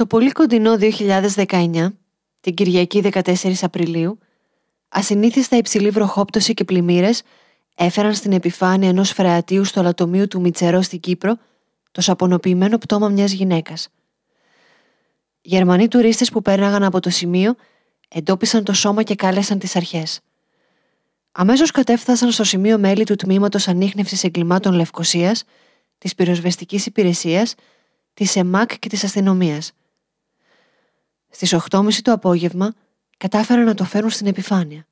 Το πολύ κοντινό 2019, την Κυριακή 14 Απριλίου, ασυνήθιστα υψηλή βροχόπτωση και πλημμύρες έφεραν στην επιφάνεια ενός φρεατίου στο λατομείο του Μιτσερό στην Κύπρο το σαπονοποιημένο πτώμα μιας γυναίκας. Γερμανοί τουρίστες που πέρναγαν από το σημείο εντόπισαν το σώμα και κάλεσαν τις αρχές. Αμέσως κατέφθασαν στο σημείο μέλη του Τμήματος Ανείχνευσης Εγκλημάτων Λευκοσίας, της Πυροσβεστικής Υπηρεσίας, της ΕΜΑΚ και της Αστυνομίας. Στις 8.30 το απόγευμα κατάφεραν να το φέρουν στην επιφάνεια.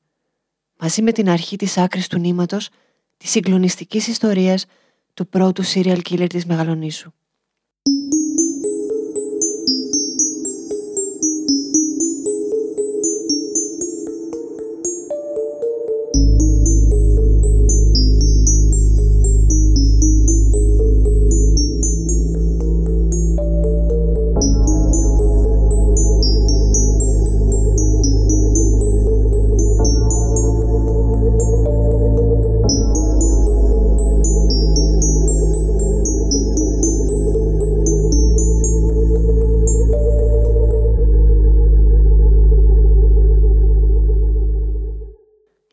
Μαζί με την αρχή της άκρης του νήματος της συγκλονιστικής ιστορίας του πρώτου serial killer της Μεγαλονίσου.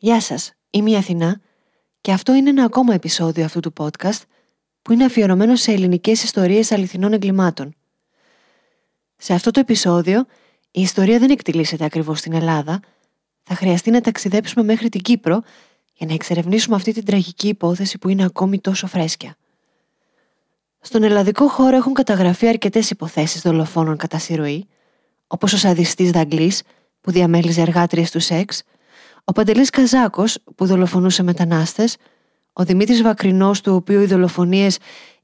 Γεια σας, είμαι η Αθηνά και αυτό είναι ένα ακόμα επεισόδιο αυτού του podcast που είναι αφιερωμένο σε ελληνικές ιστορίες αληθινών εγκλημάτων. Σε αυτό το επεισόδιο η ιστορία δεν εκτιλήσεται ακριβώς στην Ελλάδα, θα χρειαστεί να ταξιδέψουμε μέχρι την Κύπρο για να εξερευνήσουμε αυτή την τραγική υπόθεση που είναι ακόμη τόσο φρέσκια. Στον ελλαδικό χώρο έχουν καταγραφεί αρκετές υποθέσεις δολοφόνων κατά συρροή, όπως ο σαδιστής Δαγκλής που διαμέλιζε εργάτριες του σεξ, ο Παντελής Καζάκος που δολοφονούσε μετανάστες, ο Δημήτρης Βακρινός του οποίου οι δολοφονίες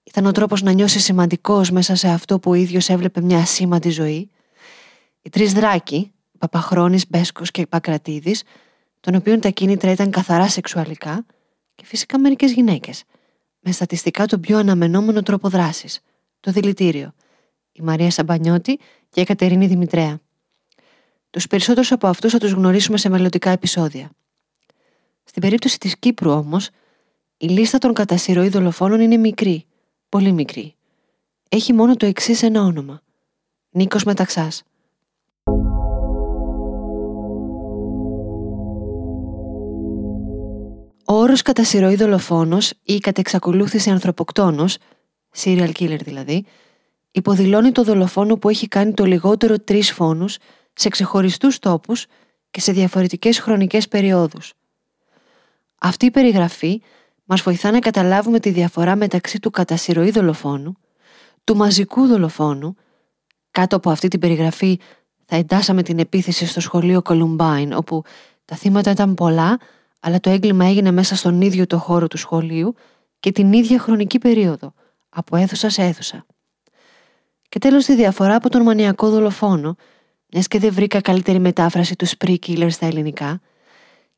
ήταν ο τρόπος να νιώσει σημαντικός μέσα σε αυτό που ο ίδιος έβλεπε μια ασήμαντη ζωή, οι τρεις δράκοι, Παπαχρόνης, Μπέσκος και Πακρατίδης, των οποίων τα κίνητρα ήταν καθαρά σεξουαλικά και φυσικά μερικές γυναίκες, με στατιστικά τον πιο αναμενόμενο τρόπο δράσης, το δηλητήριο, η Μαρία Σαμπανιώτη και η Κατερίνη Δημητρέα. Τους περισσότερους από αυτούς θα τους γνωρίσουμε σε μελλοντικά επεισόδια. Στην περίπτωση της Κύπρου όμως, η λίστα των κατά συρροή δολοφόνων είναι μικρή, πολύ μικρή. Έχει μόνο το εξής ένα όνομα. Νίκος Μεταξάς. Ο όρος κατά συρροή δολοφόνος ή κατά εξακολούθηση ανθρωποκτόνος, serial killer δηλαδή, υποδηλώνει το δολοφόνο που έχει κάνει το λιγότερο τρεις φόνους σε ξεχωριστούς τόπους και σε διαφορετικές χρονικές περιόδους. Αυτή η περιγραφή μας βοηθά να καταλάβουμε τη διαφορά μεταξύ του κατασυρωή δολοφόνου, του μαζικού δολοφόνου, κάτω από αυτή την περιγραφή θα εντάσαμε την επίθεση στο σχολείο Κολουμπάιν, όπου τα θύματα ήταν πολλά, αλλά το έγκλημα έγινε μέσα στον ίδιο το χώρο του σχολείου και την ίδια χρονική περίοδο, από αίθουσα σε αίθουσα. Και τέλος τη διαφορά από τον μανιακό δολοφόνο, μιας και δεν βρήκα καλύτερη μετάφραση του spree killer στα ελληνικά,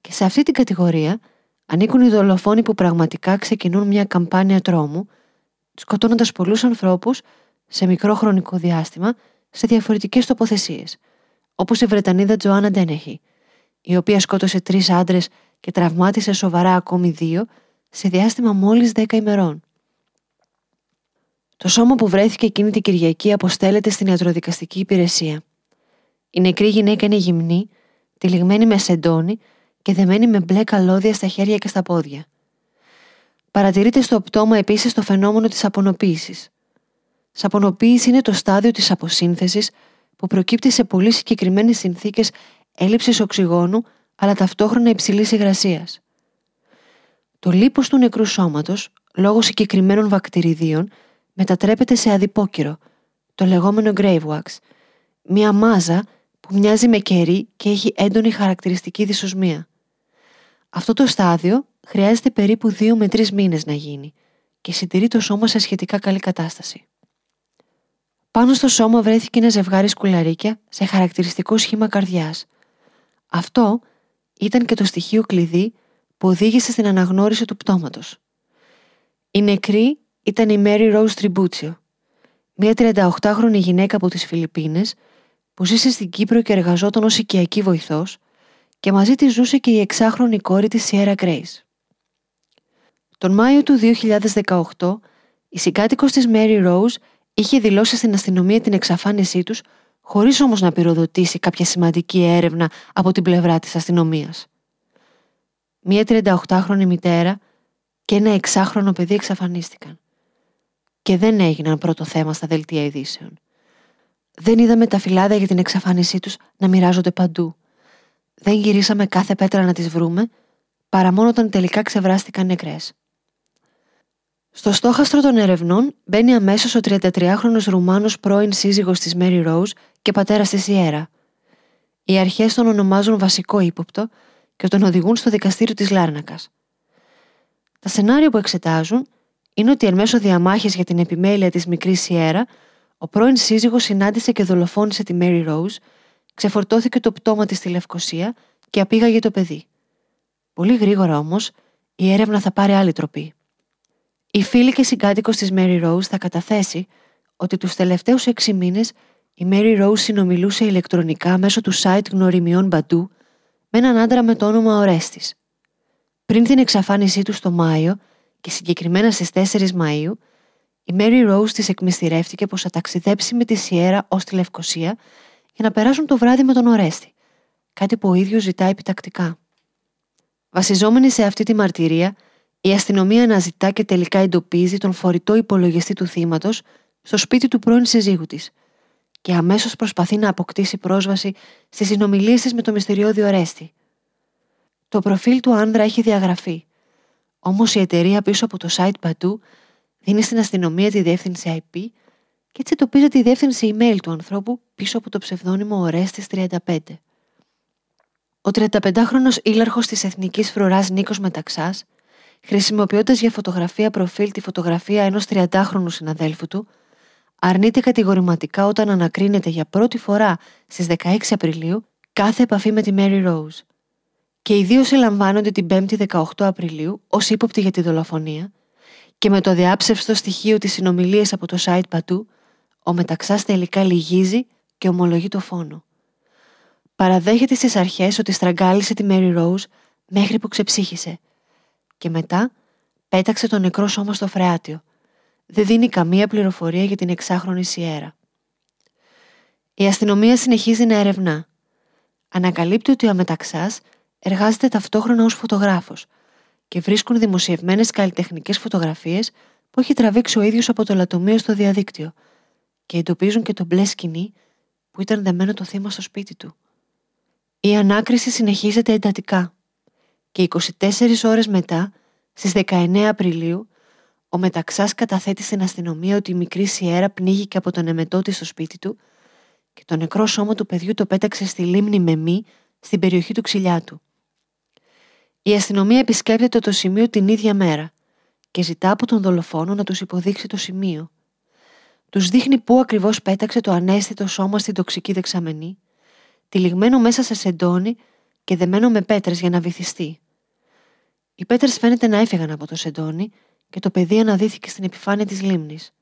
και σε αυτή την κατηγορία ανήκουν οι δολοφόνοι που πραγματικά ξεκινούν μια καμπάνια τρόμου, σκοτώνοντας πολλούς ανθρώπους σε μικρό χρονικό διάστημα σε διαφορετικές τοποθεσίες, όπως η Βρετανίδα Τζοάννα Ντένεχη, η οποία σκότωσε τρεις άντρες και τραυμάτισε σοβαρά ακόμη δύο σε διάστημα μόλις 10 ημερών. Το σώμα που βρέθηκε εκείνη την Κυριακή αποστέλλεται στην ιατροδικαστική υπηρεσία. Η νεκρή γυναίκα είναι γυμνή, τυλιγμένη με σεντόνι και δεμένη με μπλε καλώδια στα χέρια και στα πόδια. Παρατηρείται στο πτώμα επίσης το φαινόμενο της απονοποίησης. Σαπονοποίηση είναι το στάδιο της αποσύνθεσης που προκύπτει σε πολύ συγκεκριμένες συνθήκες έλλειψης οξυγόνου αλλά ταυτόχρονα υψηλής υγρασίας. Το λίπος του νεκρού σώματος, λόγω συγκεκριμένων βακτηριδίων, μετατρέπεται σε αδυπόκυρο, το λεγόμενο grave wax, μια μάζα που μοιάζει με κερί και έχει έντονη χαρακτηριστική δυσοσμία. Αυτό το στάδιο χρειάζεται περίπου 2 με 3 μήνες να γίνει και συντηρεί το σώμα σε σχετικά καλή κατάσταση. Πάνω στο σώμα βρέθηκε ένα ζευγάρι σκουλαρίκια σε χαρακτηριστικό σχήμα καρδιάς. Αυτό ήταν και το στοιχείο κλειδί που οδήγησε στην αναγνώριση του πτώματος. Η νεκρή ήταν η Mary Rose Tribuccio, μια 38χρονη γυναίκα από τις Φιλιππίνες που ζήσε στην Κύπρο και εργαζόταν ως οικιακή βοηθός και μαζί της ζούσε και η εξάχρονη κόρη της Σιέρα Γκρέις. Τον Μάιο του 2018, η συγκάτοικος της Mary Rose είχε δηλώσει στην αστυνομία την εξαφάνισή τους χωρίς όμως να πυροδοτήσει κάποια σημαντική έρευνα από την πλευρά της αστυνομίας. Μία 38χρονη μητέρα και ένα εξάχρονο παιδί εξαφανίστηκαν και δεν έγιναν πρώτο θέμα στα δελτία ειδήσεων. Δεν είδαμε τα φυλάδια για την εξαφάνισή τους να μοιράζονται παντού. Δεν γυρίσαμε κάθε πέτρα να τις βρούμε, παρά μόνο όταν τελικά ξεβράστηκαν νεκρές. Στο στόχαστρο των ερευνών μπαίνει αμέσως ο 33χρονο Ρουμάνος πρώην σύζυγος της Μέρι Ρόουζ και πατέρας της Ιέρα. Οι αρχές τον ονομάζουν βασικό ύποπτο και τον οδηγούν στο δικαστήριο της Λάρνακας. Τα σενάρια που εξετάζουν είναι ότι εν μέσω διαμάχης για την επιμέλεια της μικρής Ιέρα, ο πρώην σύζυγος συνάντησε και δολοφόνησε τη Μέρι Ρόουζ, ξεφορτώθηκε το πτώμα της στη Λευκοσία και απήγαγε το παιδί. Πολύ γρήγορα όμως η έρευνα θα πάρει άλλη τροπή. Η φίλη και συγκάτοικος της Mary Rose θα καταθέσει ότι τους τελευταίους έξι μήνες η Mary Rose συνομιλούσε ηλεκτρονικά μέσω του site γνωριμιών Μπαντού με έναν άντρα με το όνομα Ορέστης. Πριν την εξαφάνισή του στο Μάιο και συγκεκριμένα στις 4 Μαου, η Mary Rose της εκμυστηρεύτηκε πως θα ταξιδέψει με τη Σιέρα ως τη Λευκοσία για να περάσουν το βράδυ με τον Ορέστη, κάτι που ο ίδιος ζητά επιτακτικά. Βασιζόμενη σε αυτή τη μαρτυρία, η αστυνομία αναζητά και τελικά εντοπίζει τον φορητό υπολογιστή του θύματος στο σπίτι του πρώην συζύγου της και αμέσως προσπαθεί να αποκτήσει πρόσβαση στις συνομιλίες της με το μυστηριώδη Ορέστη. Το προφίλ του άνδρα έχει διαγραφεί, όμως η εταιρεία πίσω από το site Παντού δίνει στην αστυνομία τη διεύθυνση IP και έτσι εντοπίζει τη διεύθυνση email του ανθρώπου πίσω από το ψευδόνυμο Ορέστης 35. Ο 35χρονο ήλαρχος της Εθνικής Φρουράς Νίκος Μεταξάς χρησιμοποιώντας για φωτογραφία προφίλ τη φωτογραφία ενός 30χρονου συναδέλφου του, αρνείται κατηγορηματικά όταν ανακρίνεται για πρώτη φορά στις 16 Απριλίου κάθε επαφή με τη Mary Rose. Και οι δύο συλλαμβάνονται την 5η 18 Απριλίου ως ύποπτοι για τη δολοφονία και με το διάψευστο στοιχείο της συνομιλίας από το site Πατού, ο Μεταξάς τελικά λυγίζει και ομολογεί το φόνο. Παραδέχεται στις αρχές ότι στραγγάλισε τη Mary Rose μέχρι που ξεψύχησε και μετά πέταξε το νεκρό σώμα στο φρεάτιο. Δεν δίνει καμία πληροφορία για την εξάχρονη Σιέρα. Η αστυνομία συνεχίζει να ερευνά. Ανακαλύπτει ότι ο Αμεταξάς εργάζεται ταυτόχρονα ως φωτογράφος και βρίσκουν δημοσιευμένες καλλιτεχνικές φωτογραφίες που έχει τραβήξει ο ίδιος από το λατομείο στο διαδίκτυο και εντοπίζουν και το μπλε σκηνή που ήταν δεμένο το θύμα στο σπίτι του. Η ανάκριση συνεχίζεται εντατικά και 24 ώρες μετά, στις 19 Απριλίου, ο Μεταξάς καταθέτει στην αστυνομία ότι η μικρή Σιέρα πνίγηκε από τον εμετό της στο σπίτι του και το νεκρό σώμα του παιδιού το πέταξε στη λίμνη Μεμή στην περιοχή του Ξυλιάτου. Η αστυνομία επισκέπτεται το σημείο την ίδια μέρα και ζητά από τον δολοφόνο να τους υποδείξει το σημείο. Τους δείχνει πού ακριβώς πέταξε το ανέστητο σώμα στην τοξική δεξαμενή, τυλιγμένο μέσα σε σεντόνι και δεμένο με πέτρες για να βυθιστεί. Οι πέτρες φαίνεται να έφυγαν από το σεντόνι και το παιδί αναδύθηκε στην επιφάνεια της λίμνης.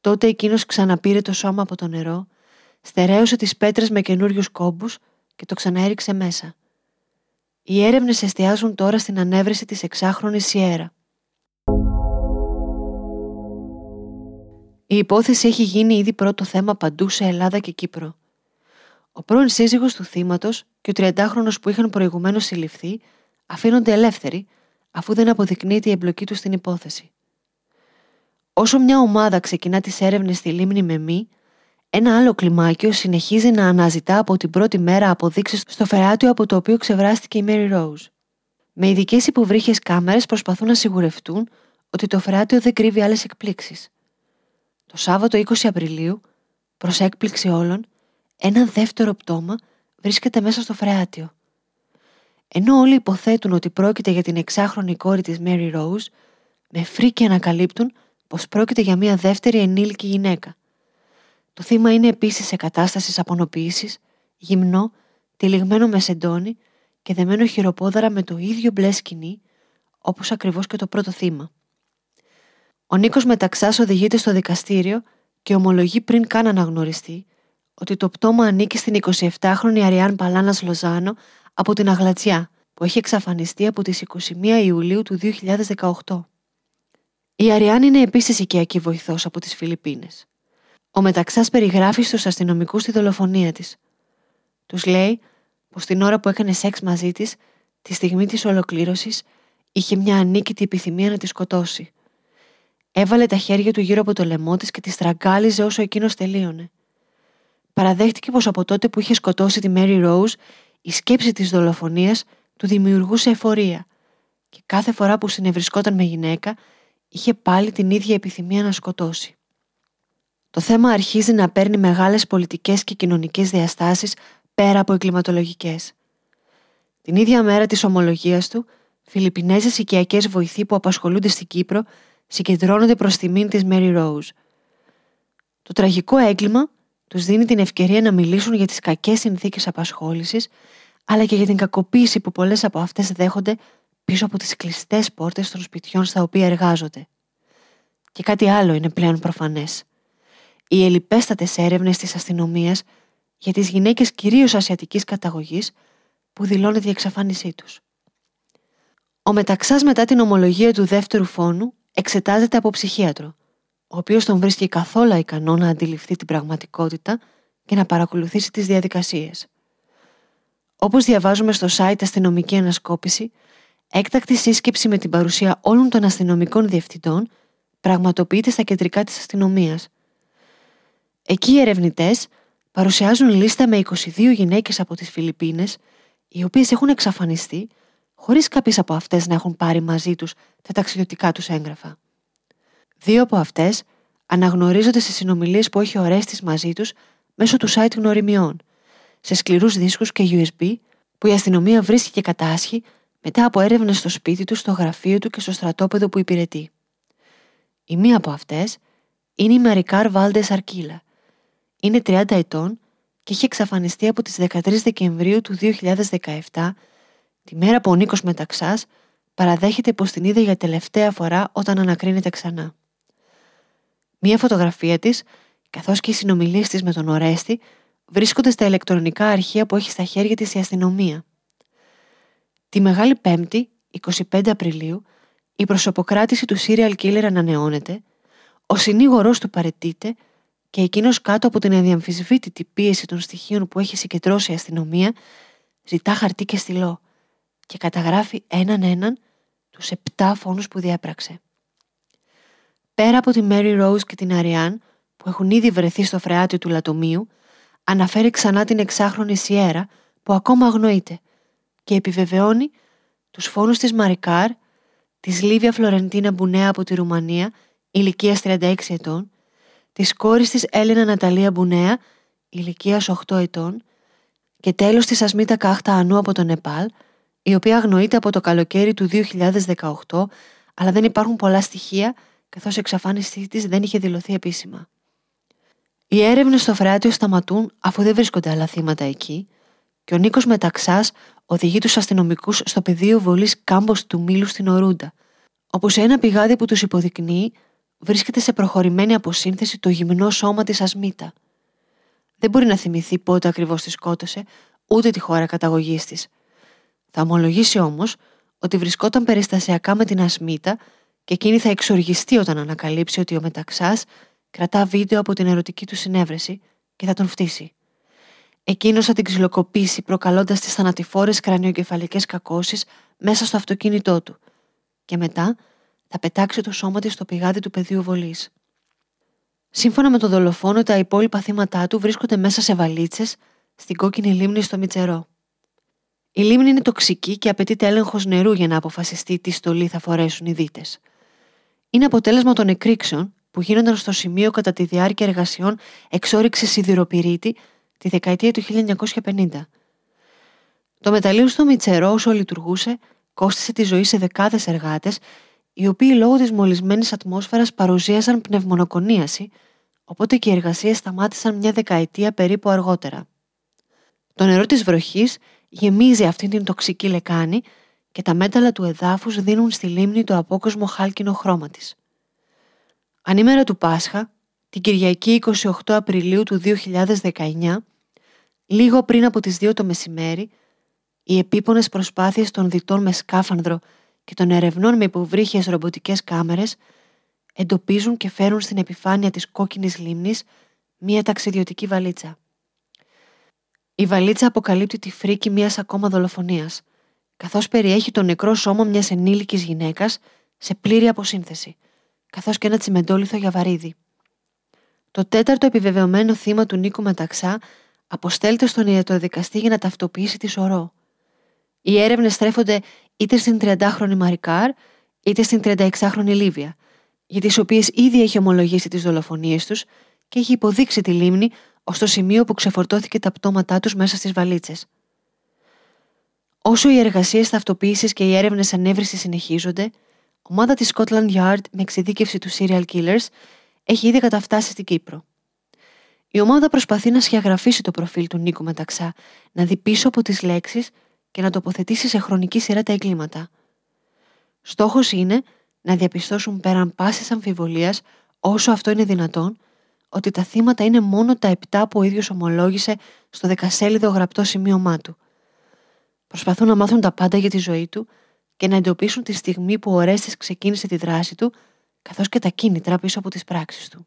Τότε εκείνος ξαναπήρε το σώμα από το νερό, στερέωσε τις πέτρες με καινούριους κόμπους και το ξαναέριξε μέσα. Οι έρευνες εστιάζουν τώρα στην ανέβρεση της εξάχρονης Σιέρα. Η υπόθεση έχει γίνει ήδη πρώτο θέμα παντού σε Ελλάδα και Κύπρο. Ο πρώην σύζυγος του θύματος και ο 30χρονο που είχαν προηγουμένως συλληφθεί αφήνονται ελεύθεροι αφού δεν αποδεικνύεται η εμπλοκή τους στην υπόθεση. Όσο μια ομάδα ξεκινά τις έρευνες στη λίμνη Μεμή, ένα άλλο κλιμάκιο συνεχίζει να αναζητά από την πρώτη μέρα αποδείξεις στο φεράτιο από το οποίο ξεβράστηκε η Mary Rose. Με ειδικέ υποβρύχε κάμερες προσπαθούν να σιγουρευτούν ότι το φεράτιο δεν κρύβει άλλες εκπλήξεις. Το Σάββατο 20 Απριλίου, προς έκπληξη όλων, ένα δεύτερο πτώμα βρίσκεται μέσα στο φρεάτιο. Ενώ όλοι υποθέτουν ότι πρόκειται για την εξάχρονη κόρη της Mary Rose, με φρίκη ανακαλύπτουν πως πρόκειται για μια δεύτερη ενήλικη γυναίκα. Το θύμα είναι επίσης σε κατάστασης απονοποίησης, γυμνό, τυλιγμένο με σεντόνι και δεμένο χειροπόδαρα με το ίδιο μπλε σκηνή, όπως ακριβώς και το πρώτο θύμα. Ο Νίκος Μεταξάς οδηγείται στο δικαστήριο και ομολογεί πριν καν αναγνωριστεί ότι το πτώμα ανήκει στην 27χρονη Αριάν Παλάνας Λοζάνο από την Αγλατσιά, που έχει εξαφανιστεί από τις 21 Ιουλίου του 2018. Η Αριάν είναι επίσης οικιακή βοηθός από τις Φιλιππίνες. Ο Μεταξάς περιγράφει στους αστυνομικούς τη δολοφονία της. Τους λέει πως την ώρα που έκανε σεξ μαζί της, τη στιγμή της ολοκλήρωσης, είχε μια ανίκητη επιθυμία να τη σκοτώσει. Έβαλε τα χέρια του γύρω από το λαιμό της και τη στραγγάλιζε όσο εκείνος τελείωνε. Παραδέχτηκε πως από τότε που είχε σκοτώσει τη Μέρι Ρόουζ, η σκέψη της δολοφονίας του δημιουργούσε εφορία και κάθε φορά που συνευρισκόταν με γυναίκα είχε πάλι την ίδια επιθυμία να σκοτώσει. Το θέμα αρχίζει να παίρνει μεγάλες πολιτικές και κοινωνικές διαστάσεις πέρα από εγκληματολογικές. Την ίδια μέρα της ομολογίας του, Φιλιππινέζες οικιακές βοηθοί που απασχολούνται στην Κύπρο συγκεντρώνονται προς τιμήν της Μέρι Ρόουζ. Το τραγικό έγκλημα τους δίνει την ευκαιρία να μιλήσουν για τις κακές συνθήκες απασχόλησης, αλλά και για την κακοποίηση που πολλές από αυτές δέχονται πίσω από τις κλειστές πόρτες των σπιτιών στα οποία εργάζονται. Και κάτι άλλο είναι πλέον προφανές. Οι ελιπέστατες έρευνες της αστυνομίας για τις γυναίκες κυρίως ασιατικής καταγωγής που δηλώνεται η εξαφάνισή τους. Ο Μεταξάς μετά την ομολογία του δεύτερου φόνου εξετάζεται από ψυχίατρο, ο οποίος τον βρίσκει καθόλου ικανό να αντιληφθεί την πραγματικότητα και να παρακολουθήσει τις διαδικασίες. Όπως διαβάζουμε στο site Αστυνομική Ανασκόπηση, έκτακτη σύσκεψη με την παρουσία όλων των αστυνομικών διευθυντών πραγματοποιείται στα κεντρικά της αστυνομίας. Εκεί οι ερευνητές παρουσιάζουν λίστα με 22 γυναίκες από τις Φιλιππίνες, οι οποίες έχουν εξαφανιστεί χωρίς κάποιες από αυτές να έχουν πάρει μαζί τους τα ταξιδιωτικά τους έγγραφα. Δύο από αυτές αναγνωρίζονται σε συνομιλίες που έχει ο Ρέστης μαζί τους μέσω του site γνωριμιών, σε σκληρούς δίσκους και USB που η αστυνομία βρίσκει και κατάσχει μετά από έρευνες στο σπίτι του, στο γραφείο του και στο στρατόπεδο που υπηρετεί. Η μία από αυτές είναι η Μαρικάρ Βάλντε Αρκίλα. Είναι 30 ετών και έχει εξαφανιστεί από τις 13 Δεκεμβρίου του 2017 Τη μέρα που ο Νίκος Μεταξάς παραδέχεται πως την είδε για τελευταία φορά όταν ανακρίνεται ξανά. Μία φωτογραφία της, καθώς και οι συνομιλίες της με τον Ορέστη, βρίσκονται στα ηλεκτρονικά αρχεία που έχει στα χέρια της η αστυνομία. Τη Μεγάλη Πέμπτη, 25 Απριλίου, η προσωποκράτηση του serial killer ανανεώνεται, ο συνήγορός του παρετείται και εκείνος κάτω από την αδιαμφισβήτητη πίεση των στοιχείων που έχει συγκεντρώσει η αστυνομία, ζητά χαρτί και στυλό και καταγράφει έναν έναν τους επτά φόνους που διέπραξε. Πέρα από τη Μέρι Ρόουζ και την Αριάν που έχουν ήδη βρεθεί στο φρεάτιο του λατομείου, αναφέρει ξανά την εξάχρονη Σιέρα που ακόμα αγνοείται και επιβεβαιώνει τους φόνους της Μαρικάρ, της Λίβια Φλωρεντίνα Μπουνέα από τη Ρουμανία, ηλικίας 36 ετών, της κόρης της Έλενα Ναταλία Μπουνέα, ηλικίας 8 ετών και τέλος της Ασμίτα Κάχτα Ανού από το Νεπάλ, η οποία αγνοείται από το καλοκαίρι του 2018, αλλά δεν υπάρχουν πολλά στοιχεία, καθώς η εξαφάνισή της δεν είχε δηλωθεί επίσημα. Οι έρευνες στο φρεάτιο σταματούν αφού δεν βρίσκονται άλλα θύματα εκεί και ο Νίκος Μεταξάς οδηγεί τους αστυνομικούς στο πεδίο βολής κάμπος του Μήλου στην Ορούντα, όπου σε ένα πηγάδι που τους υποδεικνύει βρίσκεται σε προχωρημένη αποσύνθεση το γυμνό σώμα της Ασμίτα. Δεν μπορεί να θυμηθεί πότε ακριβώς τη σκότωσε, ούτε τη χώρα καταγωγής της, θα ομολογήσει όμως ότι βρισκόταν περιστασιακά με την Ασμίτα και εκείνη θα εξοργιστεί όταν ανακαλύψει ότι ο Μεταξάς κρατά βίντεο από την ερωτική του συνέβρεση και θα τον φτύσει. Εκείνος θα την ξυλοκοπήσει προκαλώντας τις θανατηφόρες κρανιοκεφαλικές κακώσεις μέσα στο αυτοκίνητό του και μετά θα πετάξει το σώμα της στο πηγάδι του πεδίου βολής. Σύμφωνα με τον δολοφόνο, τα υπόλοιπα θύματα του βρίσκονται μέσα σε βαλίτσες στην κόκκινη λίμνη στο Μιτσερό. Η λίμνη είναι τοξική και απαιτείται έλεγχος νερού για να αποφασιστεί τι στολή θα φορέσουν οι δίτες. Είναι αποτέλεσμα των εκρήξεων που γίνονταν στο σημείο κατά τη διάρκεια εργασιών εξόριξης σιδηροπυρίτη τη δεκαετία του 1950. Το μεταλλείο στο Μιτσερό, όσο λειτουργούσε, κόστησε τη ζωή σε δεκάδες εργάτες, οι οποίοι λόγω της μολυσμένης ατμόσφαιρας παρουσίασαν πνευμονοκονίαση, οπότε και οι εργασίες σταμάτησαν μια δεκαετία περίπου αργότερα. Το νερό της βροχής γεμίζει αυτή την τοξική λεκάνη και τα μέταλλα του εδάφους δίνουν στη λίμνη το απόκοσμο χάλκινο χρώμα της. Ανήμερα του Πάσχα, την Κυριακή 28 Απριλίου του 2019, λίγο πριν από τις 2 το μεσημέρι, οι επίπονες προσπάθειες των διτών με σκάφανδρο και των ερευνών με υποβρύχιες ρομποτικές κάμερες εντοπίζουν και φέρουν στην επιφάνεια της κόκκινης λίμνης μία ταξιδιωτική βαλίτσα. Η βαλίτσα αποκαλύπτει τη φρίκη μια ακόμα δολοφονίας, καθώς περιέχει το νεκρό σώμα μιας ενήλικης γυναίκας σε πλήρη αποσύνθεση, καθώς και ένα τσιμεντόλιθο για βαρύδι. Το τέταρτο επιβεβαιωμένο θύμα του Νίκου Μεταξά αποστέλλεται στον ιατροδικαστή για να ταυτοποιήσει τη σωρό. Οι έρευνες στρέφονται είτε στην 30χρονη Μαρικάρ, είτε στην 36χρονη Λίβια, για τις οποίες ήδη έχει ομολογήσει τις δολοφονίες τους και έχει υποδείξει τη λίμνη ως το σημείο που ξεφορτώθηκε τα πτώματά τους μέσα στις βαλίτσες. Όσο οι εργασίες ταυτοποίησης και οι έρευνες ανέβρεση συνεχίζονται, ομάδα της Scotland Yard με εξειδίκευση του serial killers έχει ήδη καταφτάσει στην Κύπρο. Η ομάδα προσπαθεί να σχεδιαγραφήσει το προφίλ του Νίκου Μεταξά, να δει πίσω από τις λέξεις και να τοποθετήσει σε χρονική σειρά τα εγκλήματα. Στόχος είναι να διαπιστώσουν πέραν πάσης αμφιβολίας, όσο αυτό είναι δυνατόν, ότι τα θύματα είναι μόνο τα επτά που ο ίδιος ομολόγησε στο δεκασέλιδο γραπτό σημείωμά του. Προσπαθούν να μάθουν τα πάντα για τη ζωή του και να εντοπίσουν τη στιγμή που ο Ρέστης ξεκίνησε τη δράση του, καθώς και τα κίνητρα πίσω από τις πράξεις του.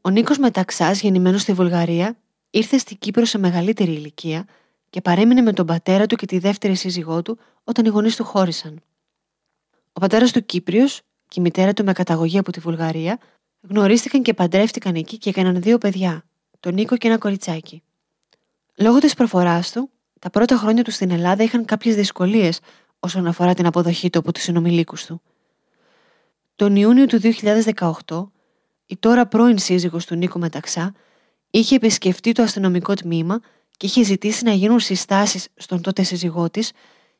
Ο Νίκος Μεταξάς, γεννημένος στη Βουλγαρία, ήρθε στην Κύπρο σε μεγαλύτερη ηλικία και παρέμεινε με τον πατέρα του και τη δεύτερη σύζυγό του όταν οι γονείς του χώρισαν. Ο πατέρας του Κύπριος και η μητέρα του με καταγωγή από τη Βουλγαρία γνωρίστηκαν και παντρεύτηκαν εκεί και έκαναν δύο παιδιά, τον Νίκο και ένα κοριτσάκι. Λόγω της προφοράς του, τα πρώτα χρόνια του στην Ελλάδα είχαν κάποιες δυσκολίες όσον αφορά την αποδοχή του από τους συνομιλίκους του. Τον Ιούνιο του 2018, η τώρα πρώην σύζυγος του Νίκο Μεταξά είχε επισκεφτεί το αστυνομικό τμήμα και είχε ζητήσει να γίνουν συστάσεις στον τότε σύζυγό της,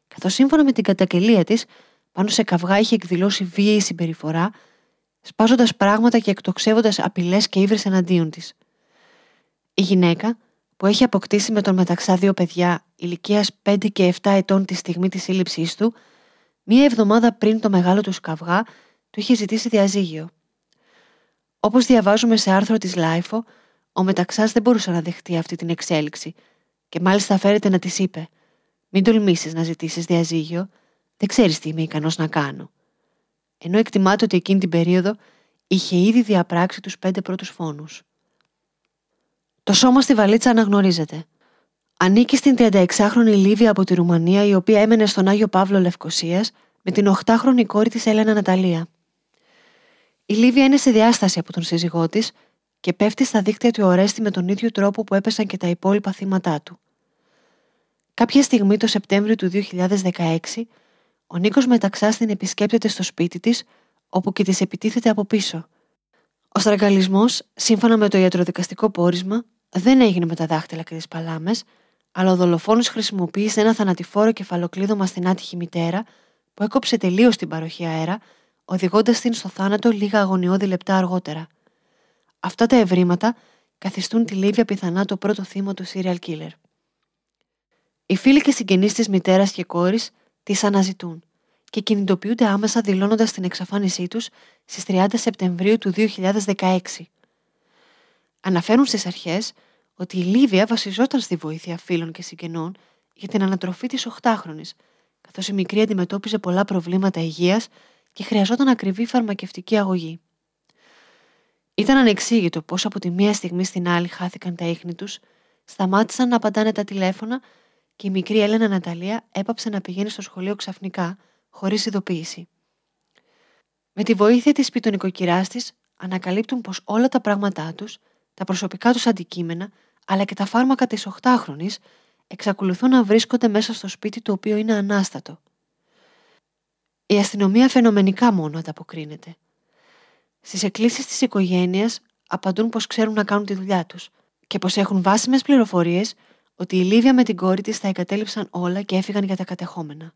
καθώς σύμφωνα με την καταγγελία της, πάνω σε καυγά είχε εκδηλώσει βίαιη συμπεριφορά, σπάζοντας πράγματα και εκτοξεύοντας απειλές και ύβρεις εναντίον της. Η γυναίκα, που έχει αποκτήσει με τον Μεταξά δύο παιδιά ηλικίας 5 και 7 ετών τη στιγμή της σύλληψής του, μία εβδομάδα πριν το μεγάλο του καυγά, του είχε ζητήσει διαζύγιο. Όπως διαβάζουμε σε άρθρο της LiFO, ο Μεταξάς δεν μπορούσε να δεχτεί αυτή την εξέλιξη και μάλιστα φέρεται να της είπε: Μην τολμήσεις να ζητήσεις διαζύγιο, δεν ξέρεις τι είμαι ικανός να κάνω. Ενώ εκτιμάται ότι εκείνη την περίοδο είχε ήδη διαπράξει τους πέντε πρώτους φόνους. Το σώμα στη βαλίτσα αναγνωρίζεται. Ανήκει στην 36χρονη Λίβια από τη Ρουμανία, η οποία έμενε στον Άγιο Παύλο Λευκοσίας με την 8χρονη κόρη της Έλενα Ναταλία. Η Λίβια είναι σε διάσταση από τον σύζυγό της και πέφτει στα δίκτυα του Ορέστη με τον ίδιο τρόπο που έπεσαν και τα υπόλοιπα θύματά του. Κάποια στιγμή το Σεπτέμβριο του 2016, ο Νίκος Μεταξάς την επισκέπτεται στο σπίτι της, όπου και της επιτίθεται από πίσω. Ο στραγγαλισμός, σύμφωνα με το ιατροδικαστικό πόρισμα, δεν έγινε με τα δάχτυλα και τις παλάμες, αλλά ο δολοφόνος χρησιμοποίησε ένα θανατηφόρο κεφαλοκλείδωμα στην άτυχη μητέρα, που έκοψε τελείως την παροχή αέρα, οδηγώντας την στο θάνατο λίγα αγωνιώδη λεπτά αργότερα. Αυτά τα ευρήματα καθιστούν τη Λίβια πιθανά το πρώτο θύμα του serial killer. Οι φίλοι και συγγενείς της μητέρας και κόρης τις αναζητούν και κινητοποιούνται άμεσα δηλώνοντας την εξαφάνισή τους στις 30 Σεπτεμβρίου του 2016. Αναφέρουν στις αρχές ότι η Λίβια βασιζόταν στη βοήθεια φίλων και συγγενών για την ανατροφή της 8χρονη, καθώς η μικρή αντιμετώπιζε πολλά προβλήματα υγείας και χρειαζόταν ακριβή φαρμακευτική αγωγή. Ήταν ανεξήγητο πώς από τη μία στιγμή στην άλλη χάθηκαν τα ίχνη τους, σταμάτησαν να απαντάνε τα τηλέφωνα και η μικρή Έλενα Ναταλία έπαψε να πηγαίνει στο σχολείο ξαφνικά, χωρίς ειδοποίηση. Με τη βοήθεια της πιτονικοκυρά της, ανακαλύπτουν πως όλα τα πράγματά τους, τα προσωπικά τους αντικείμενα, αλλά και τα φάρμακα της 8χρονη, εξακολουθούν να βρίσκονται μέσα στο σπίτι το οποίο είναι ανάστατο. Η αστυνομία φαινομενικά μόνο ανταποκρίνεται. Στις εκκλήσεις της οικογένειας απαντούν πως ξέρουν να κάνουν τη δουλειά τους και πως έχουν βάσιμες πληροφορίες ότι η Λίβια με την κόρη της τα εγκατέλειψαν όλα και έφυγαν για τα κατεχόμενα.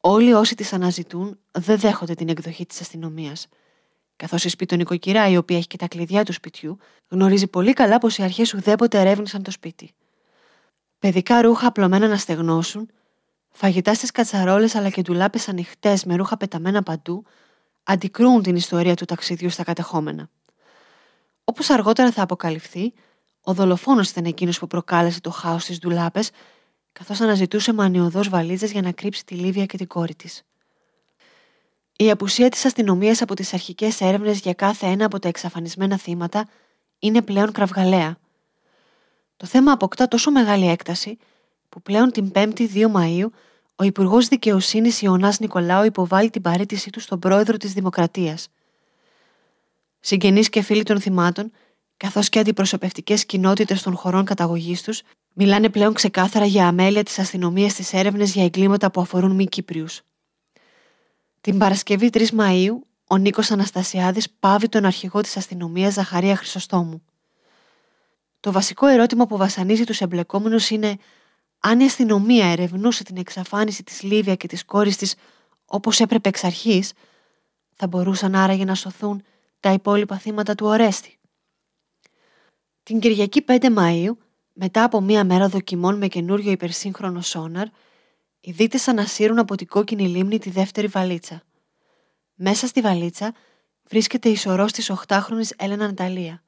Όλοι όσοι τις αναζητούν δεν δέχονται την εκδοχή της αστυνομίας. Καθώς η σπιτονικοκυρά, η οποία έχει και τα κλειδιά του σπιτιού, γνωρίζει πολύ καλά πως οι αρχές ουδέποτε ερεύνησαν το σπίτι. Παιδικά ρούχα απλωμένα να στεγνώσουν, φαγητά στις κατσαρόλες αλλά και ντουλάπες ανοιχτές με ρούχα πεταμένα παντού, αντικρούν την ιστορία του ταξιδιού στα κατεχόμενα. Όπως αργότερα θα αποκαλυφθεί, ο δολοφόνος ήταν εκείνος που προκάλεσε το χάος στι ντουλάπες, καθώς αναζητούσε μανιωδώς βαλίτσες για να κρύψει τη Λίβια και την κόρη της. Η απουσία της αστυνομίας από τις αρχικές έρευνες για κάθε ένα από τα εξαφανισμένα θύματα είναι πλέον κραυγαλαία. Το θέμα αποκτά τόσο μεγάλη έκταση που πλέον την 5η 2 Μαΐου ο Υπουργός Δικαιοσύνης Ιωνάς Νικολάου υποβάλλει την παρέτησή του στον πρόεδρο της Δημοκρατίας. Συγγενείς και φίλοι των θυμάτων, καθώς και αντιπροσωπευτικές κοινότητες των χωρών καταγωγής τους, μιλάνε πλέον ξεκάθαρα για αμέλεια της αστυνομίας στις έρευνες για εγκλήματα που αφορούν μη Κύπριους. Την Παρασκευή 3 Μαου, ο Νίκος Αναστασιάδης πάβει τον αρχηγό της αστυνομίας Ζαχαρία Χρυσοστόμου. Το βασικό ερώτημα που βασανίζει τους εμπλεκόμενους είναι αν η αστυνομία ερευνούσε την εξαφάνιση της Λίβια και της κόρης της όπως έπρεπε εξ αρχής, θα μπορούσαν άραγε να σωθούν τα υπόλοιπα θύματα του Ορέστη. Την Κυριακή 5 Μαΐου, μετά από μία μέρα δοκιμών με καινούριο υπερσύγχρονο σόναρ, οι δίτες ανασύρουν από την κόκκινη λίμνη τη δεύτερη βαλίτσα. Μέσα στη βαλίτσα βρίσκεται η σωρός της 8χρονης Έλενα Ναταλία.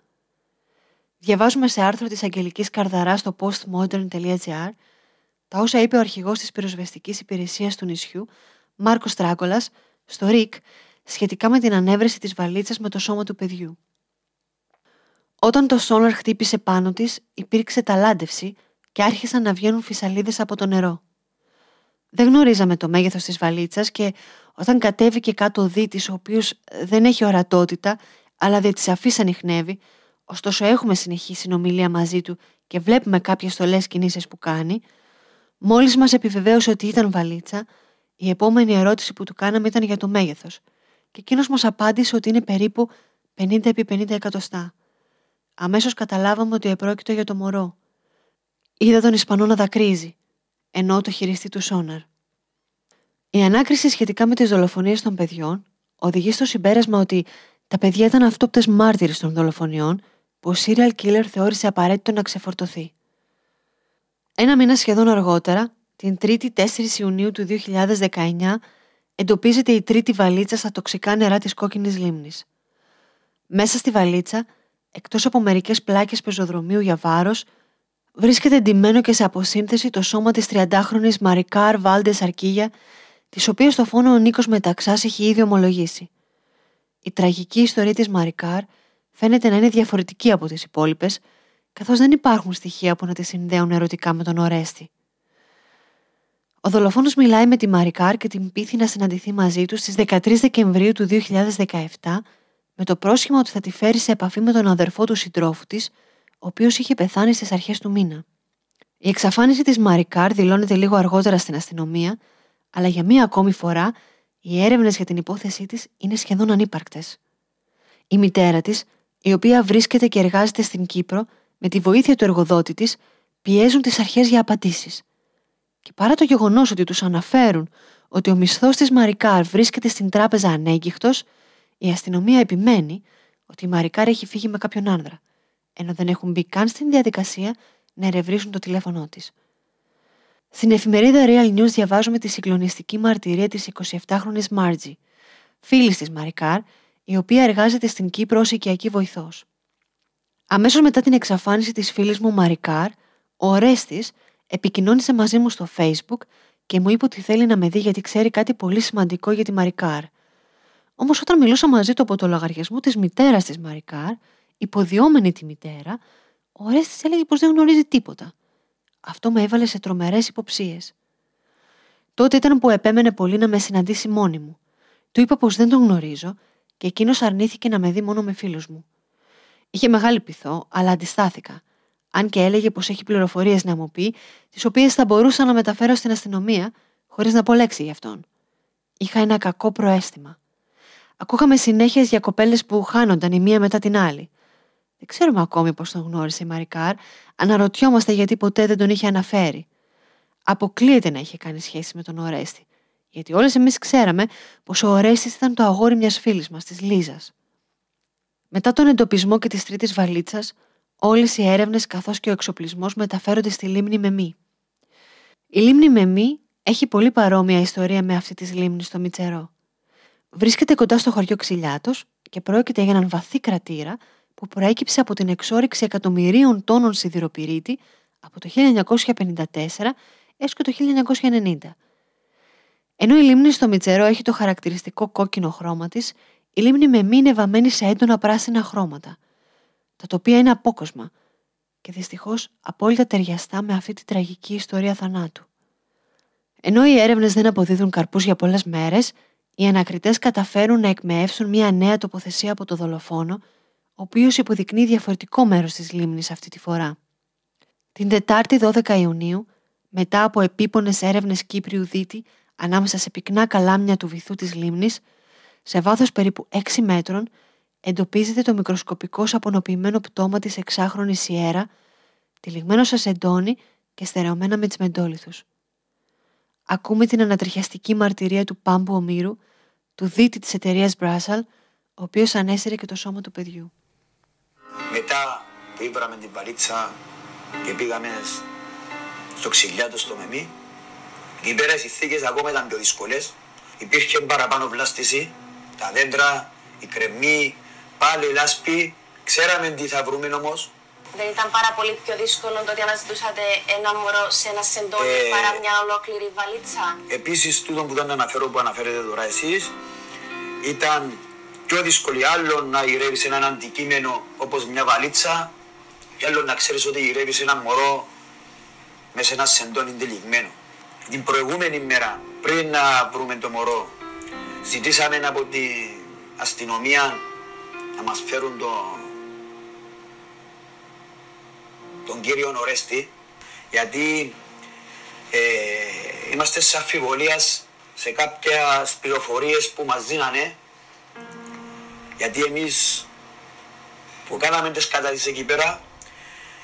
Διαβάζουμε σε άρθρο της Αγγελικής Καρδαράς στο postmodern.gr τα όσα είπε ο αρχηγός της πυροσβεστικής υπηρεσίας του νησιού, Μάρκος Τράγκολα, στο ΡΙΚ, σχετικά με την ανέβρεση της βαλίτσας με το σώμα του παιδιού. Όταν το σόναρ χτύπησε πάνω της, υπήρξε ταλάντευση και άρχισαν να βγαίνουν φυσαλίδες από το νερό. Δεν γνωρίζαμε το μέγεθος της βαλίτσας και όταν κατέβηκε κάτω ο δίτης, ο οποίος δεν έχει ορατότητα, αλλά δεν της αφήσει ανοιχνεύει, ωστόσο έχουμε συνεχή συνομιλία μαζί του και βλέπουμε κάποιες στολές κινήσεις που κάνει, Μόλις μας επιβεβαίωσε ότι ήταν βαλίτσα, η επόμενη ερώτηση που του κάναμε ήταν για το μέγεθος και εκείνος μας απάντησε ότι είναι περίπου 50 επί 50 εκατοστά. Αμέσως καταλάβαμε ότι επρόκειτο για το μωρό. Είδα τον Ισπανό να δακρύζει, ενώ το χειριστή του Σόναρ. Η ανάκριση σχετικά με τις δολοφονίες των παιδιών οδηγεί στο συμπέρασμα ότι τα παιδιά ήταν αυτόπτες μάρτυρες των δολοφονιών που ο serial killer θεώρησε απαραίτητο να ξεφορτωθεί. Ένα μήνα σχεδόν αργότερα, την 3η 4 Ιουνίου του 2019, εντοπίζεται η τρίτη βαλίτσα στα τοξικά νερά της κόκκινης λίμνης. Μέσα στη βαλίτσα, εκτός από μερικές πλάκες πεζοδρομίου για βάρος, βρίσκεται εντυμένο και σε αποσύνθεση το σώμα της 30χρονης Μαρικάρ Βάλντες Αρκίγια, της οποίας το φόνο ο Νίκος Μεταξάς έχει ήδη ομολογήσει. Η τραγική ιστορία της Μαρικάρ φαίνεται να είναι διαφορετική από τις υπόλοιπες, καθώς δεν υπάρχουν στοιχεία που να τη συνδέουν ερωτικά με τον Ορέστη. Ο δολοφόνος μιλάει με τη Μαρικάρ και την πείθει να συναντηθεί μαζί του στις 13 Δεκεμβρίου του 2017 με το πρόσχημα ότι θα τη φέρει σε επαφή με τον αδερφό του συντρόφου της, ο οποίος είχε πεθάνει στις αρχές του μήνα. Η εξαφάνιση της Μαρικάρ δηλώνεται λίγο αργότερα στην αστυνομία, αλλά για μία ακόμη φορά οι έρευνες για την υπόθεσή της είναι σχεδόν ανύπαρκτες. Η μητέρα της, η οποία βρίσκεται και εργάζεται στην Κύπρο, με τη βοήθεια του εργοδότη της, πιέζουν τις αρχές για απαντήσεις. Και παρά το γεγονός ότι τους αναφέρουν ότι ο μισθός της Μαρικάρ βρίσκεται στην τράπεζα ανέγκυχτο, η αστυνομία επιμένει ότι η Μαρικάρ έχει φύγει με κάποιον άνδρα, ενώ δεν έχουν μπει καν στην διαδικασία να ερευνήσουν το τηλέφωνό της. Στην εφημερίδα Real News διαβάζουμε τη συγκλονιστική μαρτυρία της 27χρονη Μάρτζη, φίλης της Μαρικάρ, η οποία εργάζεται στην Κύπρο ως οικιακή βοηθός. Αμέσως μετά την εξαφάνιση της φίλης μου Μαρικάρ, ο Ρέστης επικοινώνησε μαζί μου στο facebook και μου είπε ότι θέλει να με δει γιατί ξέρει κάτι πολύ σημαντικό για τη Μαρικάρ. Όμως όταν μιλούσα μαζί του από το λογαριασμό της μητέρας της Μαρικάρ, υποδιόμενη τη μητέρα, ο Ρέστης έλεγε πως δεν γνωρίζει τίποτα. Αυτό με έβαλε σε τρομερές υποψίες. Τότε ήταν που επέμενε πολύ να με συναντήσει μόνη μου. Του είπα πως δεν τον γνωρίζω και εκείνος αρνήθηκε να με δει μόνο με φίλους μου. Είχε μεγάλη πειθό, αλλά αντιστάθηκα. Αν και έλεγε πως έχει πληροφορίες να μου πει, τις οποίες θα μπορούσα να μεταφέρω στην αστυνομία, χωρίς να πω λέξη γι' αυτόν. Είχα ένα κακό προέστημα. Ακούγαμε συνέχεια για κοπέλες που χάνονταν η μία μετά την άλλη. Δεν ξέρουμε ακόμη πώ τον γνώρισε η Μαρικάρ, αναρωτιόμαστε γιατί ποτέ δεν τον είχε αναφέρει. Αποκλείεται να είχε κάνει σχέση με τον Ορέστη, γιατί όλες εμείς ξέραμε πως ο Ορέστης ήταν το αγόρι μιας φίλης μας, της Λίζας. Μετά τον εντοπισμό και τη τρίτη βαλίτσα, όλες οι έρευνες καθώς και ο εξοπλισμός μεταφέρονται στη λίμνη Μεμή. Η λίμνη Μεμή έχει πολύ παρόμοια ιστορία με αυτή της λίμνης στο Μιτσερό. Βρίσκεται κοντά στο χωριό Ξυλιάτος και πρόκειται για έναν βαθύ κρατήρα που προέκυψε από την εξόριξη εκατομμυρίων τόνων σιδηροπυρίτη από το 1954 έως και το 1990. Ενώ η λίμνη στο Μιτσερό έχει το χαρακτηριστικό κόκκινο χρώμα της, η λίμνη με μη είναι βαμμένη σε έντονα πράσινα χρώματα, τα οποία είναι απόκοσμα και δυστυχώς απόλυτα ταιριαστά με αυτή τη τραγική ιστορία θανάτου. Ενώ οι έρευνες δεν αποδίδουν καρπούς για πολλές μέρες, οι ανακριτές καταφέρουν να εκμεεύσουν μια νέα τοποθεσία από το δολοφόνο, ο οποίος υποδεικνύει διαφορετικό μέρος της λίμνης αυτή τη φορά. Την Τετάρτη 12 Ιουνίου, μετά από επίπονες έρευνες Κύπριου Δίτη ανάμεσα σε πυκνά καλάμια του βυθού της λίμνης, σε βάθος περίπου 6 μέτρων, εντοπίζεται το μικροσκοπικό απονοποιημένο πτώμα της εξάχρονης Σιέρα, τυλιγμένο σε σεντόνι και στερεωμένα με τσμεντόλιθου. Ακούμε την ανατριχιαστική μαρτυρία του Πάμπου Ομήρου, του δίτη της εταιρείας Μπράσαλ, ο οποίος ανέσυρε και το σώμα του παιδιού. Μετά που ήβραμε την βαλίτσα και πήγαμε στο ξυλιάτο στο Μεμί, εκεί πέρα οι συνθήκες ακόμα ήταν πιο δύσκολες. Υπήρχε παραπάνω βλάστηση, τα δέντρα, η κρεμή, πάλι λάσπη. Ξέραμε τι θα βρούμε όμως, δεν ήταν πάρα πολύ πιο δύσκολο το ότι αναζητούσατε ένα μωρό σε ένα σεντόνι ε, παρά μια ολόκληρη βαλίτσα. Επίσης, τούτο που ήταν να αναφέρω που αναφέρετε τώρα εσείς, ήταν πιο δύσκολο άλλο να γυρεύει ένα αντικείμενο όπως μια βαλίτσα, και άλλο να ξέρεις ότι γυρεύει ένα μωρό μέσα σε ένα σεντόνι τυλιγμένο. Την προηγούμενη μέρα, πριν να βρούμε το μωρό, ζητήσαμε από την αστυνομία να μας φέρουν το τον κύριο Ορέστη, γιατί ε, είμαστε σε αφιβολία σε κάποια πληροφορίες που μας δίνανε, γιατί εμείς που κάναμε τις καταδύσεις εκεί πέρα,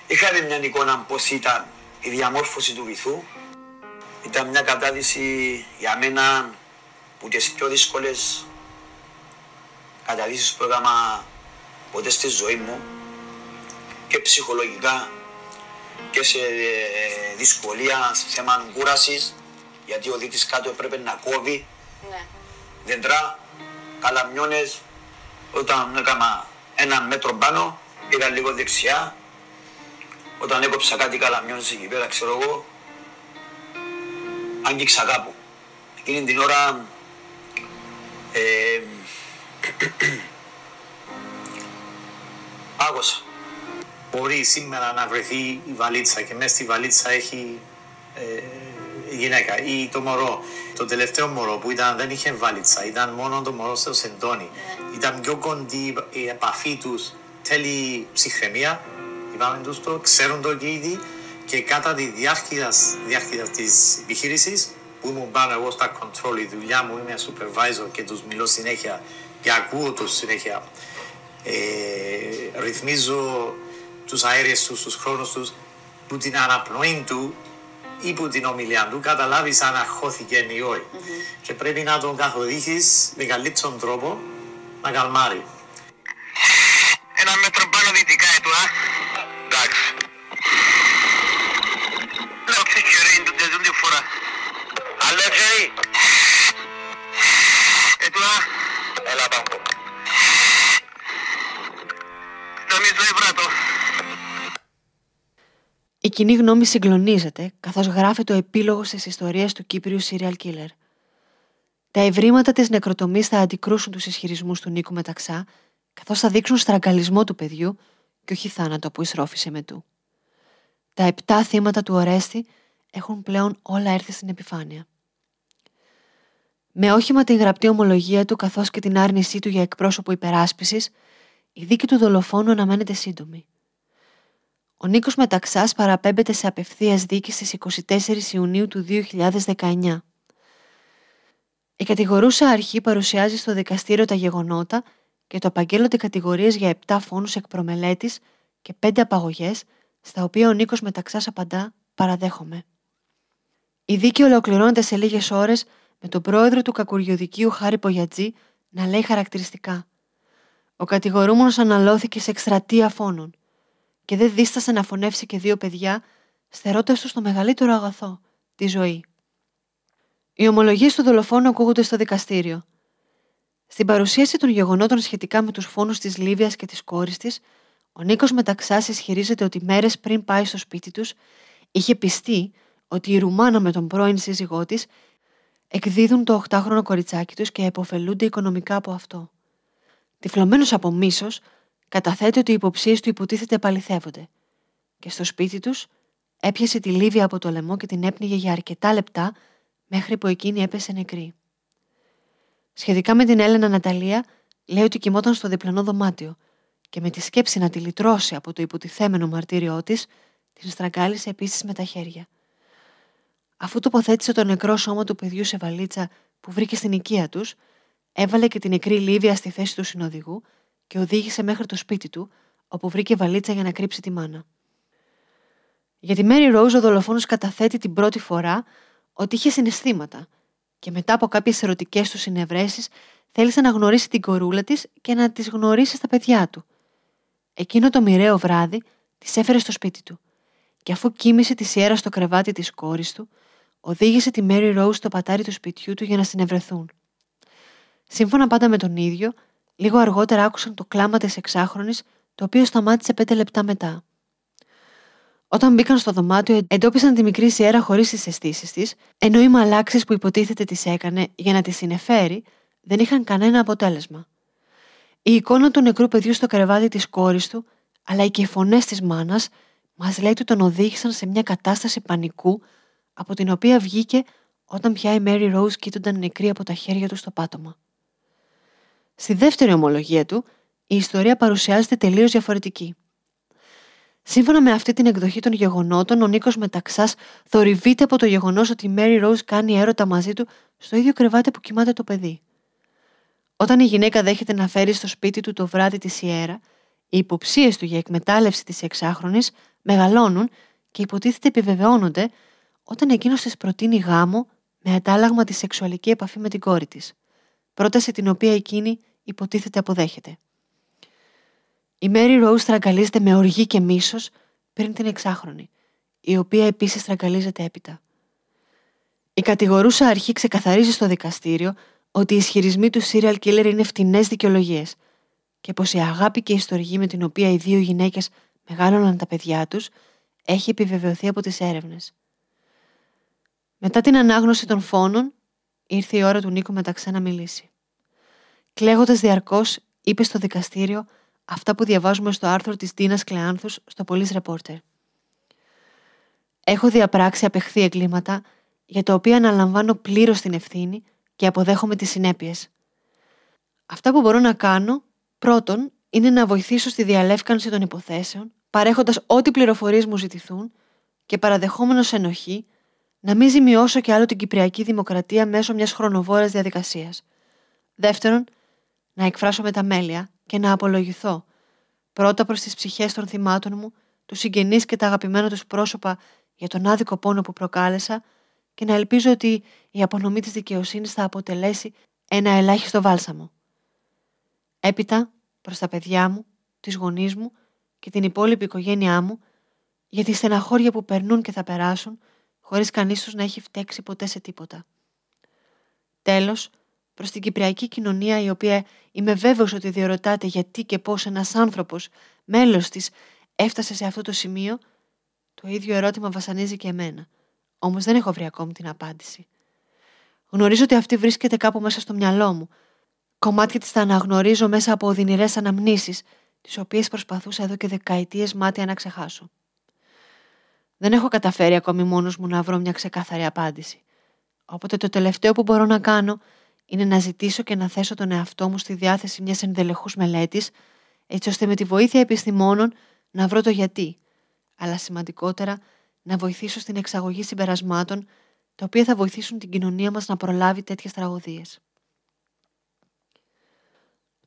είχαμε μια εικόνα πώς ήταν η διαμόρφωση του βυθού. Ήταν μια κατάδυση για μένα που τις πιο δύσκολες καταδύσεις που έκανα ποτέ στη ζωή μου και ψυχολογικά και σε ε, δυσκολία σε θέμα κούρασης, γιατί ο δίτη κάτω έπρεπε να κόβει ναι. δέντρα, καλαμιώνε. Όταν έκανα ένα μέτρο πάνω, πήγα λίγο δεξιά. Όταν έκοψα κάτι καλαμιώνε εκεί πέρα, ξέρω εγώ, άγγιξα κάπου. Εκείνη την ώρα ε, πάγωσα μπορεί σήμερα να βρεθεί η βαλίτσα και μέσα στη βαλίτσα έχει ε, γυναίκα ή το μωρό. Το τελευταίο μωρό που ήταν, δεν είχε βαλίτσα, ήταν μόνο το μωρό στο σεντόνι. Ήταν πιο κοντή η επαφή τους, τέλει ψυχραιμία, είπαμε τους το, ξέρουν το και ήδη και κατά τη διάρκεια, διάρκεια της επιχείρησης που ήμουν πάνω εγώ στα control, η δουλειά μου είμαι supervisor και τους μιλώ συνέχεια και ακούω τους συνέχεια. Ε, ρυθμίζω τους αέρες τους, τους χρόνους τους, που την αναπνοή του ή που την ομιλία του καταλάβεις αν αχώθηκε ή όχι. Mm-hmm. Και πρέπει να τον καθοδίσεις με καλύτερο τρόπο να καλμάρει. Ένα μέτρο πάνω δυτικά ετού, Άλλο χερί. Ετού, α. Έλα πάνω. Νομίζω ευράτο. Η κοινή γνώμη συγκλονίζεται καθώς γράφει το επίλογο της ιστορίας του Κύπριου serial killer. Τα ευρήματα της νεκροτομής θα αντικρούσουν τους ισχυρισμούς του Νίκου Μεταξά καθώς θα δείξουν στραγγαλισμό του παιδιού και όχι θάνατο που εισρώφησε με του. Τα επτά θύματα του Ορέστη έχουν πλέον όλα έρθει στην επιφάνεια. Με όχημα την γραπτή ομολογία του καθώς και την άρνησή του για εκπρόσωπο υπεράσπισης, η δίκη του δολοφόνου αναμένεται σύντομη. Ο Νίκος Μεταξάς παραπέμπεται σε απευθείας δίκη στις 24 Ιουνίου του 2019. Η κατηγορούσα αρχή παρουσιάζει στο δικαστήριο τα γεγονότα και το απαγγέλλονται κατηγορίες για 7 φόνους εκ προμελέτης και 5 απαγωγές, στα οποία ο Νίκος Μεταξάς απαντά «Παραδέχομαι». Η δίκη ολοκληρώνεται σε λίγες ώρες με τον πρόεδρο του κακουριοδικίου Χάρη Πογιατζή να λέει χαρακτηριστικά. Ο κατηγορούμενος αναλώθηκε σε εκστρατεία φόνων και δεν δίστασε να φωνεύσει και δύο παιδιά, στερώντας τους το μεγαλύτερο αγαθό, τη ζωή. Οι ομολογίες του δολοφόνου ακούγονται στο δικαστήριο. Στην παρουσίαση των γεγονότων σχετικά με τους φόνους της Λίβιας και της κόρης της, ο Νίκος Μεταξάς ισχυρίζεται ότι μέρες πριν πάει στο σπίτι τους, είχε πιστεί ότι η Ρουμάνα με τον πρώην σύζυγό της εκδίδουν το 8χρονο κοριτσάκι τους και επωφελούνται οικονομικά από αυτό. Τυφλωμένος από μίσος, καταθέτει ότι οι υποψίες του υποτίθεται επαληθεύονται και στο σπίτι τους έπιασε τη Λίβια από το λαιμό και την έπνιγε για αρκετά λεπτά μέχρι που εκείνη έπεσε νεκρή. Σχετικά με την Έλενα Ναταλία, λέει ότι κοιμόταν στο διπλανό δωμάτιο και με τη σκέψη να τη λυτρώσει από το υποτιθέμενο μαρτύριό της, την στραγγάλισε επίσης με τα χέρια. Αφού τοποθέτησε το νεκρό σώμα του παιδιού σε βαλίτσα που βρήκε στην οικία τους, έβαλε και την νεκρή Λίβια στη θέση του συνοδηγού και οδήγησε μέχρι το σπίτι του, όπου βρήκε βαλίτσα για να κρύψει τη μάνα. Για τη Μέρι Ρόουζ, ο δολοφόνος καταθέτει την πρώτη φορά ότι είχε συναισθήματα και μετά από κάποιες ερωτικές του συνευρέσεις θέλησε να γνωρίσει την κορούλα της και να τις γνωρίσει στα παιδιά του. Εκείνο το μοιραίο βράδυ τη έφερε στο σπίτι του και αφού κοίμησε τη σιέρα στο κρεβάτι της κόρης του, οδήγησε τη Μέρι Ρόουζ στο πατάρι του σπιτιού του για να συνευρεθούν. Σύμφωνα πάντα με τον ίδιο, λίγο αργότερα άκουσαν το κλάμα της εξάχρονης, το οποίο σταμάτησε πέντε λεπτά μετά. Όταν μπήκαν στο δωμάτιο, εντόπισαν τη μικρή Σιέρα χωρίς τις αισθήσεις της, ενώ οι μαλάξεις που υποτίθεται τις έκανε για να τη συνεφέρει δεν είχαν κανένα αποτέλεσμα. Η εικόνα του νεκρού παιδιού στο κρεβάτι της κόρης του, αλλά και οι φωνές της μάνας, μας λέει ότι τον οδήγησαν σε μια κατάσταση πανικού, από την οποία βγήκε όταν πια η Μέρι Ρόουζ κοίτονταν νεκρή από τα χέρια του στο πάτωμα. Στη δεύτερη ομολογία του, η ιστορία παρουσιάζεται τελείως διαφορετική. Σύμφωνα με αυτή την εκδοχή των γεγονότων, ο Νίκος Μεταξάς θορυβείται από το γεγονός ότι η Μέρι Ροζ κάνει έρωτα μαζί του στο ίδιο κρεβάτι που κοιμάται το παιδί. Όταν η γυναίκα δέχεται να φέρει στο σπίτι του το βράδυ της Ιέρα, οι υποψίες του για εκμετάλλευση της εξάχρονης μεγαλώνουν και υποτίθεται επιβεβαιώνονται όταν εκείνος της προτείνει γάμο με αντάλλαγμα τη σεξουαλική επαφή με την κόρη της. Πρόταση την οποία εκείνη υποτίθεται αποδέχεται. Η Μέρι Ρόου στραγγαλίζεται με οργή και μίσος πριν την εξάχρονη, η οποία επίσης στραγγαλίζεται έπειτα. Η κατηγορούσα αρχή ξεκαθαρίζει στο δικαστήριο ότι οι ισχυρισμοί του serial killer είναι φτηνές δικαιολογίες και πως η αγάπη και η ιστορική με την οποία οι δύο γυναίκες μεγάλωναν τα παιδιά τους έχει επιβεβαιωθεί από τις έρευνες. Μετά την ανάγνωση των φόνων, ήρθε η ώρα του Νίκο μεταξύ να μιλήσει. Κλαίγοντας διαρκώς, είπε στο δικαστήριο αυτά που διαβάζουμε στο άρθρο της Τίνας Κλεάνθους στο Police Reporter. Έχω διαπράξει απεχθή εγκλήματα για τα οποία αναλαμβάνω πλήρως την ευθύνη και αποδέχομαι τις συνέπειες. Αυτά που μπορώ να κάνω, πρώτον, είναι να βοηθήσω στη διαλεύκανση των υποθέσεων, παρέχοντας ό,τι πληροφορίες μου ζητηθούν και παραδεχόμενος ενοχή, να μην ζημιώσω και άλλο την Κυπριακή Δημοκρατία μέσω μιας χρονοβόρας διαδικασίας. Δεύτερον, να εκφράσω με τα μέλια και να απολογηθώ. Πρώτα προς τις ψυχές των θυμάτων μου, τους συγγενείς και τα αγαπημένα τους πρόσωπα για τον άδικο πόνο που προκάλεσα και να ελπίζω ότι η απονομή της δικαιοσύνης θα αποτελέσει ένα ελάχιστο βάλσαμο. Έπειτα, προς τα παιδιά μου, τις γονείς μου και την υπόλοιπη οικογένειά μου, για τη στεναχώρια που περνούν και θα περάσουν, χωρίς κανείς τους να έχει φταίξει ποτέ σε τίποτα. Τέλος, προς την κυπριακή κοινωνία η οποία είμαι βέβαιος ότι διορωτάται γιατί και πώς ένας άνθρωπος, μέλος της, έφτασε σε αυτό το σημείο, το ίδιο ερώτημα βασανίζει και εμένα. Όμως δεν έχω βρει ακόμη την απάντηση. Γνωρίζω ότι αυτή βρίσκεται κάπου μέσα στο μυαλό μου. Κομμάτια της τα αναγνωρίζω μέσα από οδυνηρές αναμνήσεις, τις οποίες προσπαθούσα εδώ και δεκαετίες μάτια να ξεχάσω. Δεν έχω καταφέρει ακόμη μόνος μου να βρω μια ξεκάθαρη απάντηση. Οπότε το τελευταίο που μπορώ να κάνω είναι να ζητήσω και να θέσω τον εαυτό μου στη διάθεση μιας ενδελεχούς μελέτης, έτσι ώστε με τη βοήθεια επιστημόνων να βρω το γιατί, αλλά σημαντικότερα να βοηθήσω στην εξαγωγή συμπερασμάτων, τα οποία θα βοηθήσουν την κοινωνία μας να προλάβει τέτοιες τραγωδίες.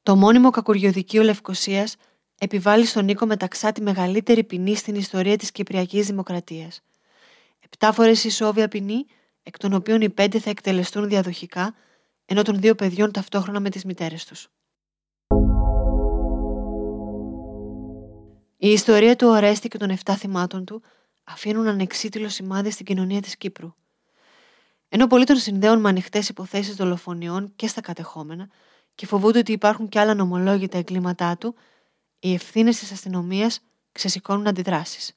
Το μόνιμο κακουριοδικείο Λευκοσίας επιβάλλει στον Νίκο Μεταξά τη μεγαλύτερη ποινή στην ιστορία της Κυπριακής Δημοκρατίας. Επτά φορές ισόβια ποινή, εκ των οποίων οι πέντε θα εκτελεστούν διαδοχικά, ενώ των δύο παιδιών ταυτόχρονα με τις μητέρες τους. Η ιστορία του Ορέστη και των 7 θυμάτων του αφήνουν ανεξίτηλο σημάδι στην κοινωνία της Κύπρου. Ενώ πολλοί τον συνδέουν με ανοιχτές υποθέσεις δολοφονιών και στα κατεχόμενα και φοβούνται ότι υπάρχουν και άλλα νομολόγητα εγκλήματά του, οι ευθύνες της αστυνομίας ξεσηκώνουν αντιδράσεις.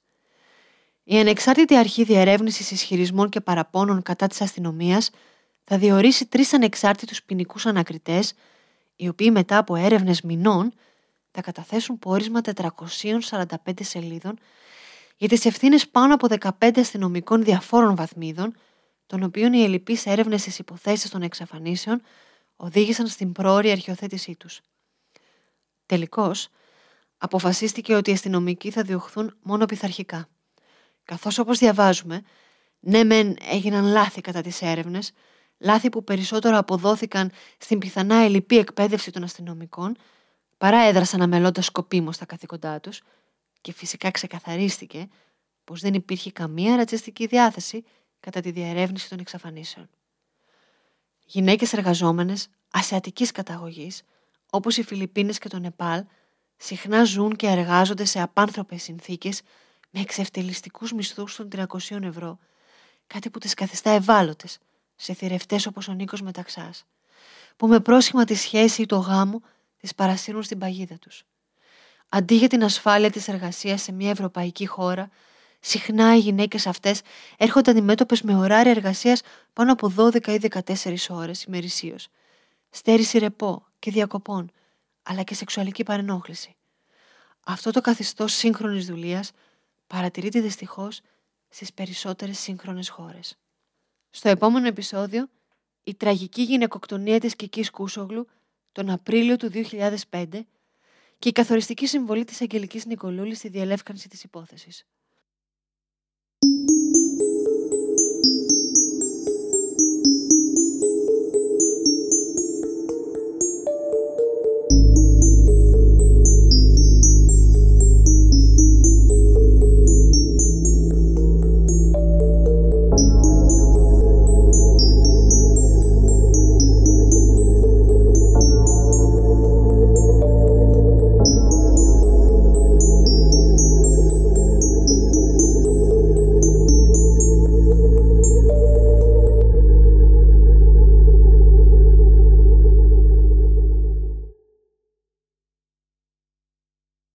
Η ανεξάρτητη αρχή διερεύνησης ισχυρισμών και παραπώνων κατά της αστυνομίας θα διορίσει τρεις ανεξάρτητους ποινικούς ανακριτές, οι οποίοι μετά από έρευνες μηνών θα καταθέσουν πόρισμα 445 σελίδων για τις ευθύνες πάνω από 15 αστυνομικών διαφόρων βαθμίδων, των οποίων οι ελληπεί έρευνες στι υποθέσει των εξαφανίσεων οδήγησαν στην πρόορη αρχιοθέτησή τους. Τελικώς, αποφασίστηκε ότι οι αστυνομικοί θα διωχθούν μόνο πειθαρχικά. Καθώς όπως διαβάζουμε, ναι μεν έγιναν λάθη κατά τις έρευνες, λάθη που περισσότερο αποδόθηκαν στην πιθανά ελλειπή εκπαίδευση των αστυνομικών, παρά έδρασαν αμελώντας σκοπίμως τα καθήκοντά τους και φυσικά ξεκαθαρίστηκε πως δεν υπήρχε καμία ρατσιστική διάθεση κατά τη διαρεύνηση των εξαφανίσεων. Γυναίκες εργαζόμενες ασιατικής καταγωγής, όπως οι Φιλιππίνες και το Νεπάλ, συχνά ζουν και εργάζονται σε απάνθρωπες συνθήκες με εξευτελιστικούς μισθούς των 300 ευρώ, κάτι που τις καθιστά ευάλωτες σε θηρευτές όπως ο Νίκος Μεταξάς, που με πρόσχημα τη σχέση ή το γάμο τις παρασύρουν στην παγίδα τους. Αντί για την ασφάλεια της εργασίας σε μια ευρωπαϊκή χώρα, συχνά οι γυναίκες αυτές έρχονται αντιμέτωπες με ωράρια εργασίας πάνω από 12 ή 14 ώρες ημερησίως, στέρηση ρεπό και διακοπών, αλλά και σεξουαλική παρενόχληση. Αυτό το καθιστό σύγχρονης δουλείας παρατηρείται δυστυχώς στις περισσότερες σύγχρονες χώρες. Στο επόμενο επεισόδιο, η τραγική γυναικοκτονία της Κικής Κούσογλου τον Απρίλιο του 2005 και η καθοριστική συμβολή της Αγγελικής Νικολούλης στη διελεύκανση της υπόθεσης.